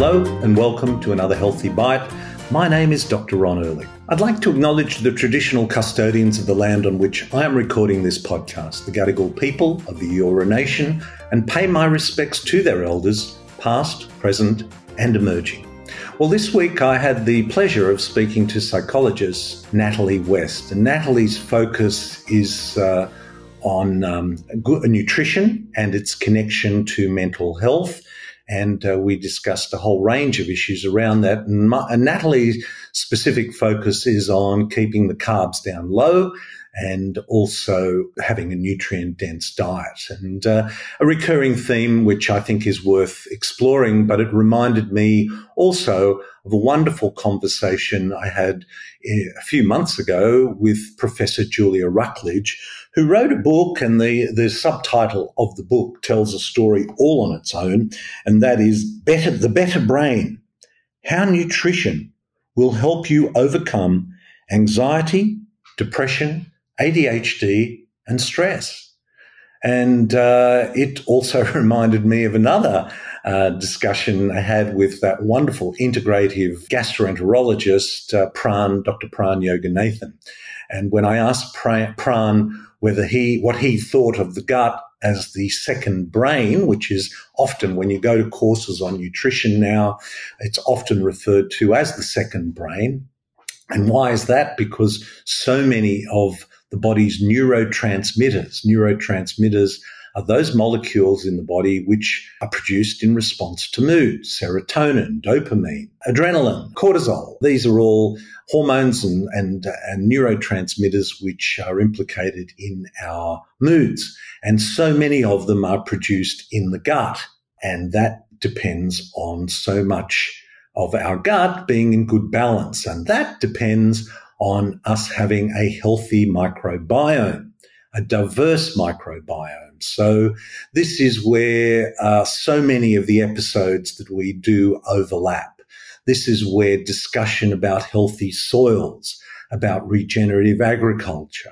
Hello and welcome to another Healthy Bite. My name is Dr. Ron Ehrlich. I'd like to acknowledge the traditional custodians of the land on which I am recording this podcast, the Gadigal people of the Eora Nation, and pay my respects to their elders, past, present, and emerging. Well, this week I had the pleasure of speaking to psychologist Natalie West, and Natalie's focus is uh, on um, nutrition and its connection to mental health and uh, we discussed a whole range of issues around that. And, my, and Natalie's specific focus is on keeping the carbs down low and also having a nutrient dense diet. And uh, a recurring theme, which I think is worth exploring, but it reminded me also of a wonderful conversation I had eh, a few months ago with Professor Julia Rucklidge, who wrote a book, and the, the subtitle of the book tells a story all on its own, and that is Better the Better Brain How Nutrition Will Help You Overcome Anxiety, Depression, ADHD, and stress. And uh, it also reminded me of another uh, discussion I had with that wonderful integrative gastroenterologist, uh, Pran, Dr. Pran Yoganathan. And when I asked Pran whether he, what he thought of the gut as the second brain, which is often when you go to courses on nutrition now, it's often referred to as the second brain. And why is that? Because so many of the body's neurotransmitters. Neurotransmitters are those molecules in the body which are produced in response to mood serotonin, dopamine, adrenaline, cortisol. These are all hormones and, and, and neurotransmitters which are implicated in our moods. And so many of them are produced in the gut. And that depends on so much of our gut being in good balance. And that depends on us having a healthy microbiome, a diverse microbiome. So this is where uh, so many of the episodes that we do overlap. This is where discussion about healthy soils, about regenerative agriculture,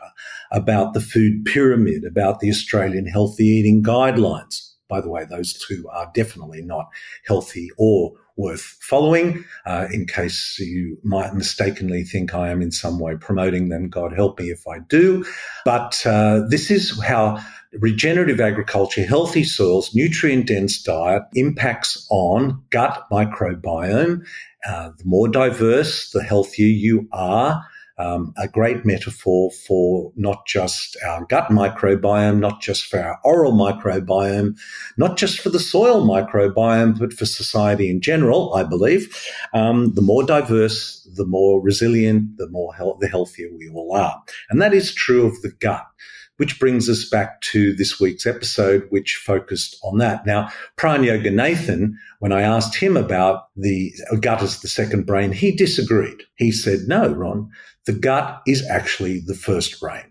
about the food pyramid, about the Australian healthy eating guidelines. By the way, those two are definitely not healthy or worth following. Uh, in case you might mistakenly think I am in some way promoting them, God help me if I do. But uh, this is how regenerative agriculture, healthy soils, nutrient dense diet impacts on gut microbiome. Uh, the more diverse, the healthier you are um, a great metaphor for not just our gut microbiome, not just for our oral microbiome, not just for the soil microbiome, but for society in general, I believe. Um, the more diverse, the more resilient, the more he- the healthier we all are. And that is true of the gut which brings us back to this week's episode, which focused on that. Now, Pran Yoganathan, when I asked him about the gut as the second brain, he disagreed. He said, no, Ron, the gut is actually the first brain.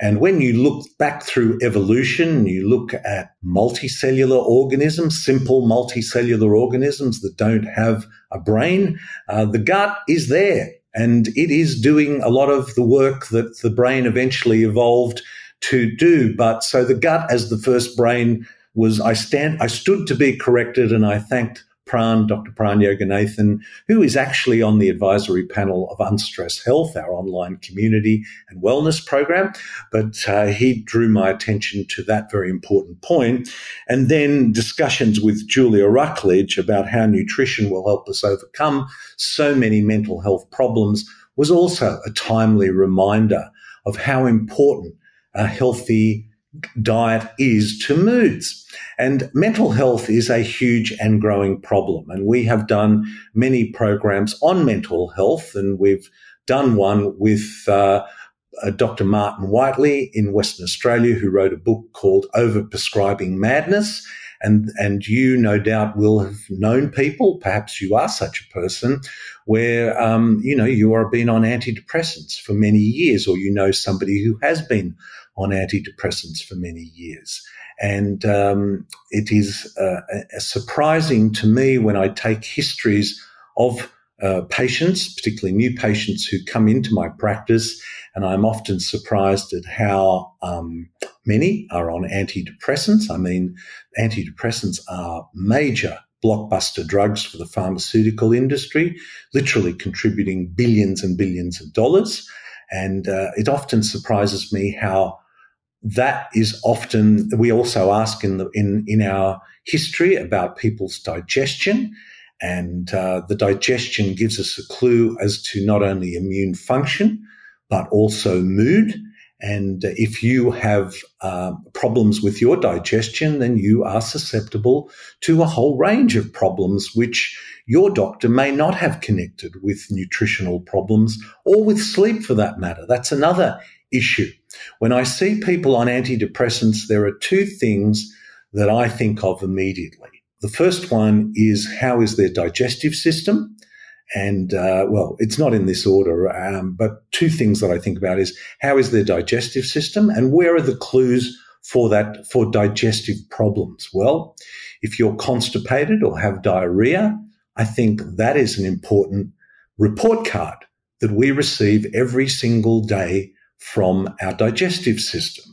And when you look back through evolution, you look at multicellular organisms, simple multicellular organisms that don't have a brain, uh, the gut is there. And it is doing a lot of the work that the brain eventually evolved to do. But so the gut as the first brain was, I stand, I stood to be corrected and I thanked Pran, Dr. Pran Yoganathan, who is actually on the advisory panel of Unstress Health, our online community and wellness program. But uh, he drew my attention to that very important point. And then discussions with Julia Rucklidge about how nutrition will help us overcome so many mental health problems was also a timely reminder of how important a healthy diet is to moods. And mental health is a huge and growing problem. And we have done many programs on mental health, and we've done one with uh, Dr. Martin Whitely in Western Australia, who wrote a book called Overprescribing Madness. And, and you no doubt will have known people, perhaps you are such a person, where, um, you know, you are been on antidepressants for many years, or you know somebody who has been on antidepressants for many years. And um, it is uh, surprising to me when I take histories of uh, patients, particularly new patients who come into my practice, and I'm often surprised at how um, many are on antidepressants. I mean, antidepressants are major blockbuster drugs for the pharmaceutical industry, literally contributing billions and billions of dollars. And uh, it often surprises me how that is often we also ask in the in in our history about people's digestion and uh, the digestion gives us a clue as to not only immune function but also mood and if you have uh, problems with your digestion, then you are susceptible to a whole range of problems, which your doctor may not have connected with nutritional problems or with sleep for that matter. That's another issue. When I see people on antidepressants, there are two things that I think of immediately. The first one is how is their digestive system? And uh, well, it's not in this order, um, but two things that I think about is how is their digestive system and where are the clues for that for digestive problems? Well, if you're constipated or have diarrhea, I think that is an important report card that we receive every single day from our digestive system.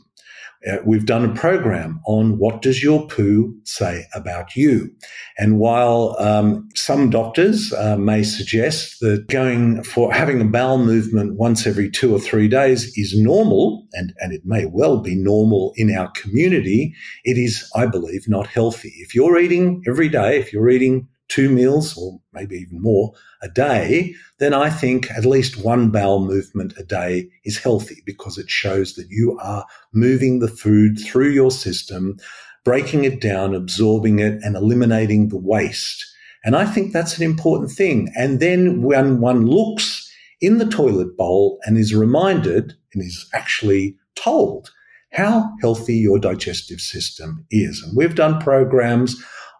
Uh, we've done a program on what does your poo say about you. And while um, some doctors uh, may suggest that going for having a bowel movement once every two or three days is normal, and, and it may well be normal in our community, it is, I believe, not healthy. If you're eating every day, if you're eating two meals or maybe even more a day, then I think at least one bowel movement a day is healthy because it shows that you are moving the food through your system, breaking it down, absorbing it, and eliminating the waste. And I think that's an important thing. And then when one looks in the toilet bowl and is reminded and is actually told how healthy your digestive system is. And we've done programs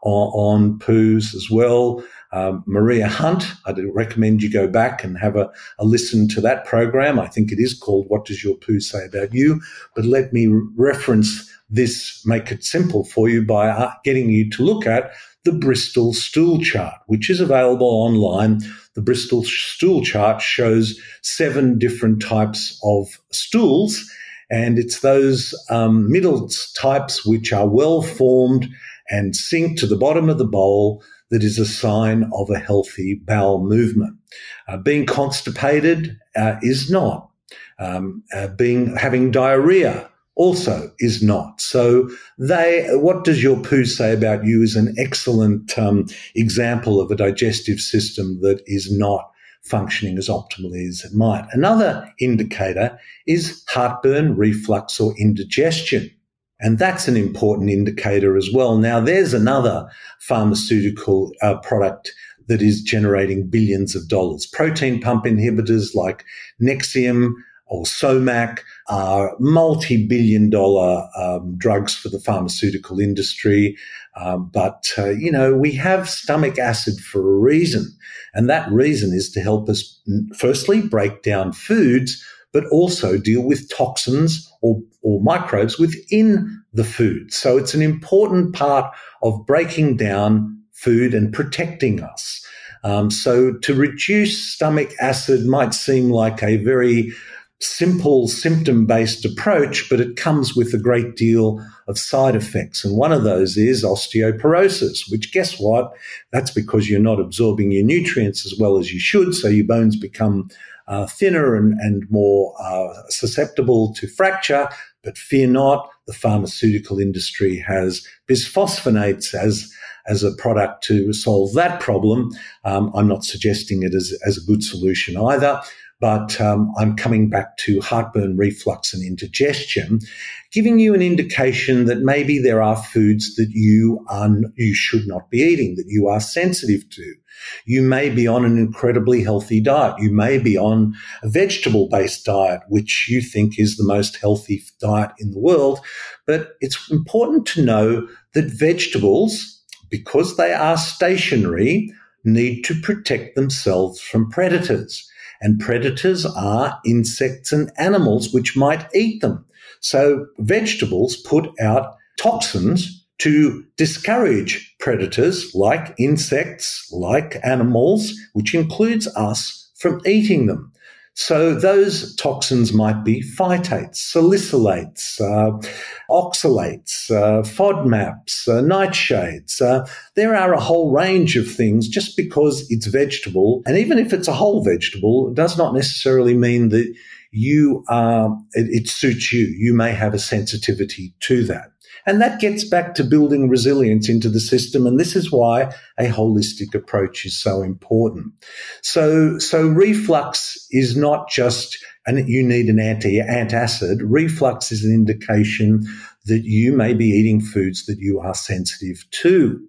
on, on poos as well. Um, Maria Hunt, I'd recommend you go back and have a, a, listen to that program. I think it is called What Does Your Poo Say About You? But let me reference this, make it simple for you by uh, getting you to look at the Bristol stool chart, which is available online. The Bristol stool chart shows seven different types of stools, and it's those um, middle types which are well formed and sink to the bottom of the bowl that is a sign of a healthy bowel movement. Uh, being constipated uh, is not. Um, uh, being having diarrhea also is not. So they, what does your poo say about you is an excellent um, example of a digestive system that is not functioning as optimally as it might. Another indicator is heartburn, reflux, or indigestion. And that's an important indicator as well. Now, there's another pharmaceutical uh, product that is generating billions of dollars. Proton pump inhibitors like Nexium or Somac are multi-billion dollar um, drugs for the pharmaceutical industry. Um, but, uh, you know, we have stomach acid for a reason. And that reason is to help us, firstly, break down foods, but also deal with toxins or, or microbes within the food. So it's an important part of breaking down food and protecting us. Um, so to reduce stomach acid might seem like a very simple symptom based approach, but it comes with a great deal of side effects. And one of those is osteoporosis, which guess what? That's because you're not absorbing your nutrients as well as you should. So your bones become uh, thinner and, and more uh, susceptible to fracture. But fear not, the pharmaceutical industry has bisphosphonates as as a product to solve that problem. Um, I'm not suggesting it as, as a good solution either. But um, I'm coming back to heartburn, reflux, and indigestion, giving you an indication that maybe there are foods that you are you should not be eating, that you are sensitive to. You may be on an incredibly healthy diet. You may be on a vegetable based diet, which you think is the most healthy diet in the world. But it's important to know that vegetables, because they are stationary, need to protect themselves from predators. And predators are insects and animals which might eat them. So vegetables put out toxins to discourage predators like insects, like animals, which includes us, from eating them. So those toxins might be phytates, salicylates, uh, oxalates, uh, FODMAPs, uh, nightshades. Uh, there are a whole range of things just because it's vegetable. And even if it's a whole vegetable, it does not necessarily mean that you are, it, it suits you. You may have a sensitivity to that. And that gets back to building resilience into the system. And this is why a holistic approach is so important. So, so reflux is not just and you need an anti antacid. Reflux is an indication that you may be eating foods that you are sensitive to.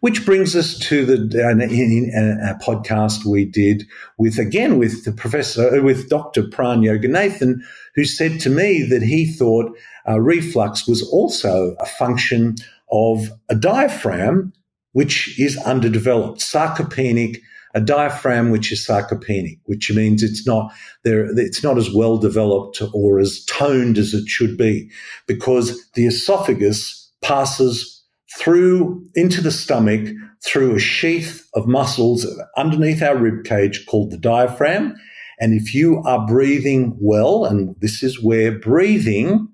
Which brings us to the a, a podcast we did with again with the professor uh, with Dr. Pran Yoganathan, who said to me that he thought uh, reflux was also a function of a diaphragm which is underdeveloped, sarcopenic, a diaphragm which is sarcopenic, which means it's not there, it's not as well developed or as toned as it should be, because the esophagus passes through into the stomach through a sheath of muscles underneath our rib cage called the diaphragm. And if you are breathing well, and this is where breathing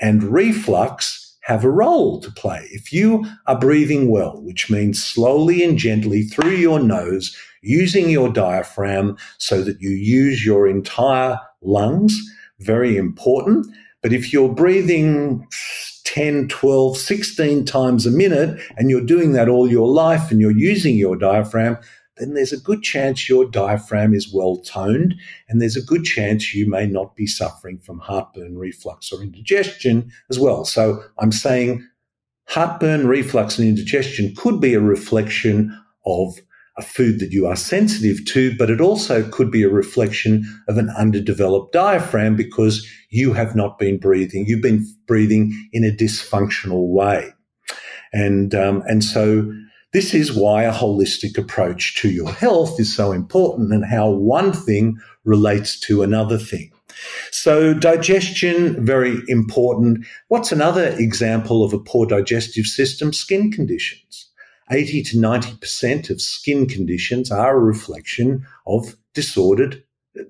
and reflux have a role to play. If you are breathing well, which means slowly and gently through your nose, using your diaphragm so that you use your entire lungs, very important. But if you're breathing 10, 12, 16 times a minute and you're doing that all your life and you're using your diaphragm, then there's a good chance your diaphragm is well toned, and there's a good chance you may not be suffering from heartburn, reflux, or indigestion as well. So I'm saying heartburn, reflux, and indigestion could be a reflection of a food that you are sensitive to, but it also could be a reflection of an underdeveloped diaphragm because you have not been breathing. You've been breathing in a dysfunctional way. And, um, and so this is why a holistic approach to your health is so important and how one thing relates to another thing. So digestion, very important. What's another example of a poor digestive system? Skin conditions. 80 to 90% of skin conditions are a reflection of disordered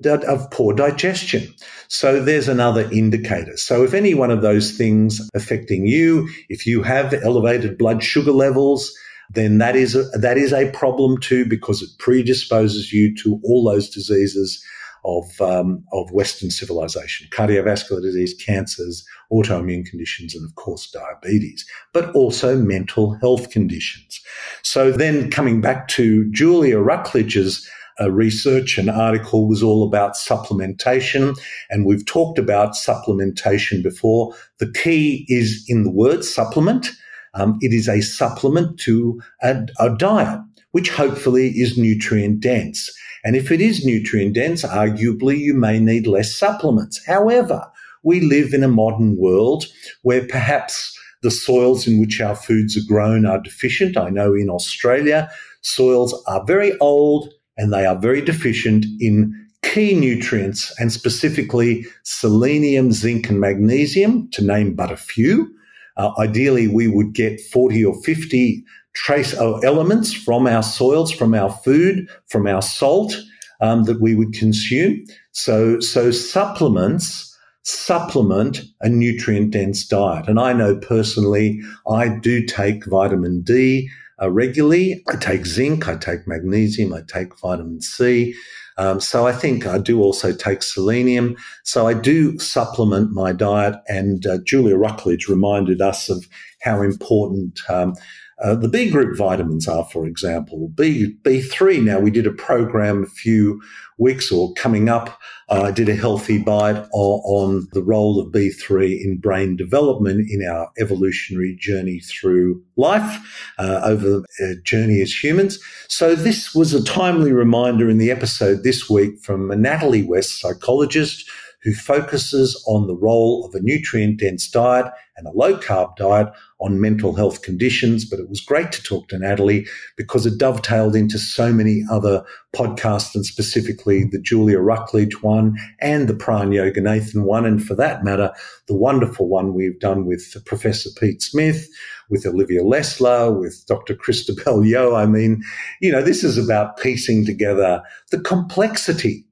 of poor digestion. So there's another indicator. So if any one of those things affecting you, if you have elevated blood sugar levels, then that is a, that is a problem too because it predisposes you to all those diseases of um, of Western civilization: cardiovascular disease, cancers, autoimmune conditions, and of course diabetes, but also mental health conditions. So then, coming back to Julia Rucklidge's uh, research and article was all about supplementation. And we've talked about supplementation before. The key is in the word supplement. Um, it is a supplement to a, a diet, which hopefully is nutrient dense. And if it is nutrient dense, arguably you may need less supplements. However, we live in a modern world where perhaps the soils in which our foods are grown are deficient. I know in Australia, soils are very old and they are very deficient in key nutrients and specifically selenium, zinc, and magnesium, to name but a few. Uh, ideally, we would get 40 or 50 trace uh, elements from our soils, from our food, from our salt um, that we would consume. So, so supplements supplement a nutrient dense diet. And I know personally, I do take vitamin D uh, regularly. I take zinc, I take magnesium, I take vitamin C. Um, so I think I do also take selenium. So I do supplement my diet. And uh, Julia Rucklidge reminded us of how important um, uh, the B group vitamins are, for example. B, B3. Now, we did a program a few weeks or coming up. Uh, I did a healthy bite on, the role of B3 in brain development in our evolutionary journey through life, uh, over a journey as humans. So this was a timely reminder in the episode this week from Natalie West, psychologist, who focuses on the role of a nutrient dense diet and a low carb diet on mental health conditions. But it was great to talk to Natalie because it dovetailed into so many other podcasts and specifically the Julia Rucklidge one and the Pran Yoganathan one. And for that matter, the wonderful one we've done with Professor Pete Smith, with Olivia Lesslar, with Dr. Christabelle Yeoh. I mean, you know, this is about piecing together the complexity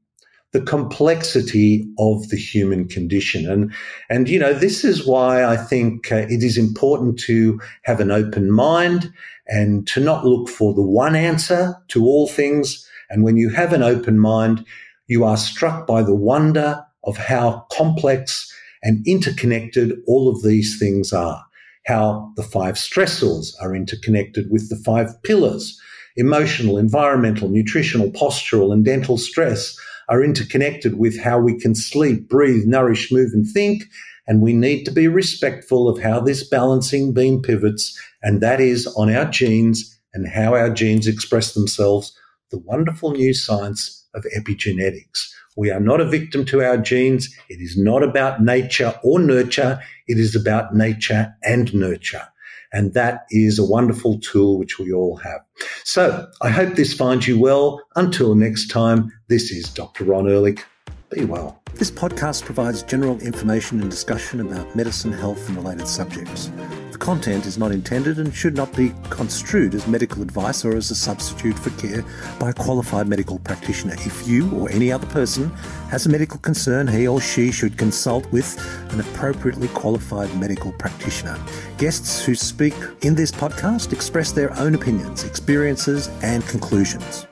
the complexity of the human condition. And, and, you know, this is why I think uh, it is important to have an open mind and to not look for the one answer to all things. And when you have an open mind, you are struck by the wonder of how complex and interconnected all of these things are. How the five stressors are interconnected with the five pillars. Emotional, environmental, nutritional, postural, and dental stress are interconnected with how we can sleep, breathe, nourish, move, and think. And we need to be respectful of how this balancing beam pivots, and that is on our genes and how our genes express themselves, the wonderful new science of epigenetics. We are not a victim to our genes. It is not about nature or nurture. It is about nature and nurture. And that is a wonderful tool which we all have. So I hope this finds you well. Until next time, this is Dr. Ron Ehrlich. Be well. This podcast provides general information and discussion about medicine, health, and related subjects. The content is not intended and should not be construed as medical advice or as a substitute for care by a qualified medical practitioner. If you or any other person has a medical concern, he or she should consult with an appropriately qualified medical practitioner. Guests who speak in this podcast express their own opinions, experiences, and conclusions.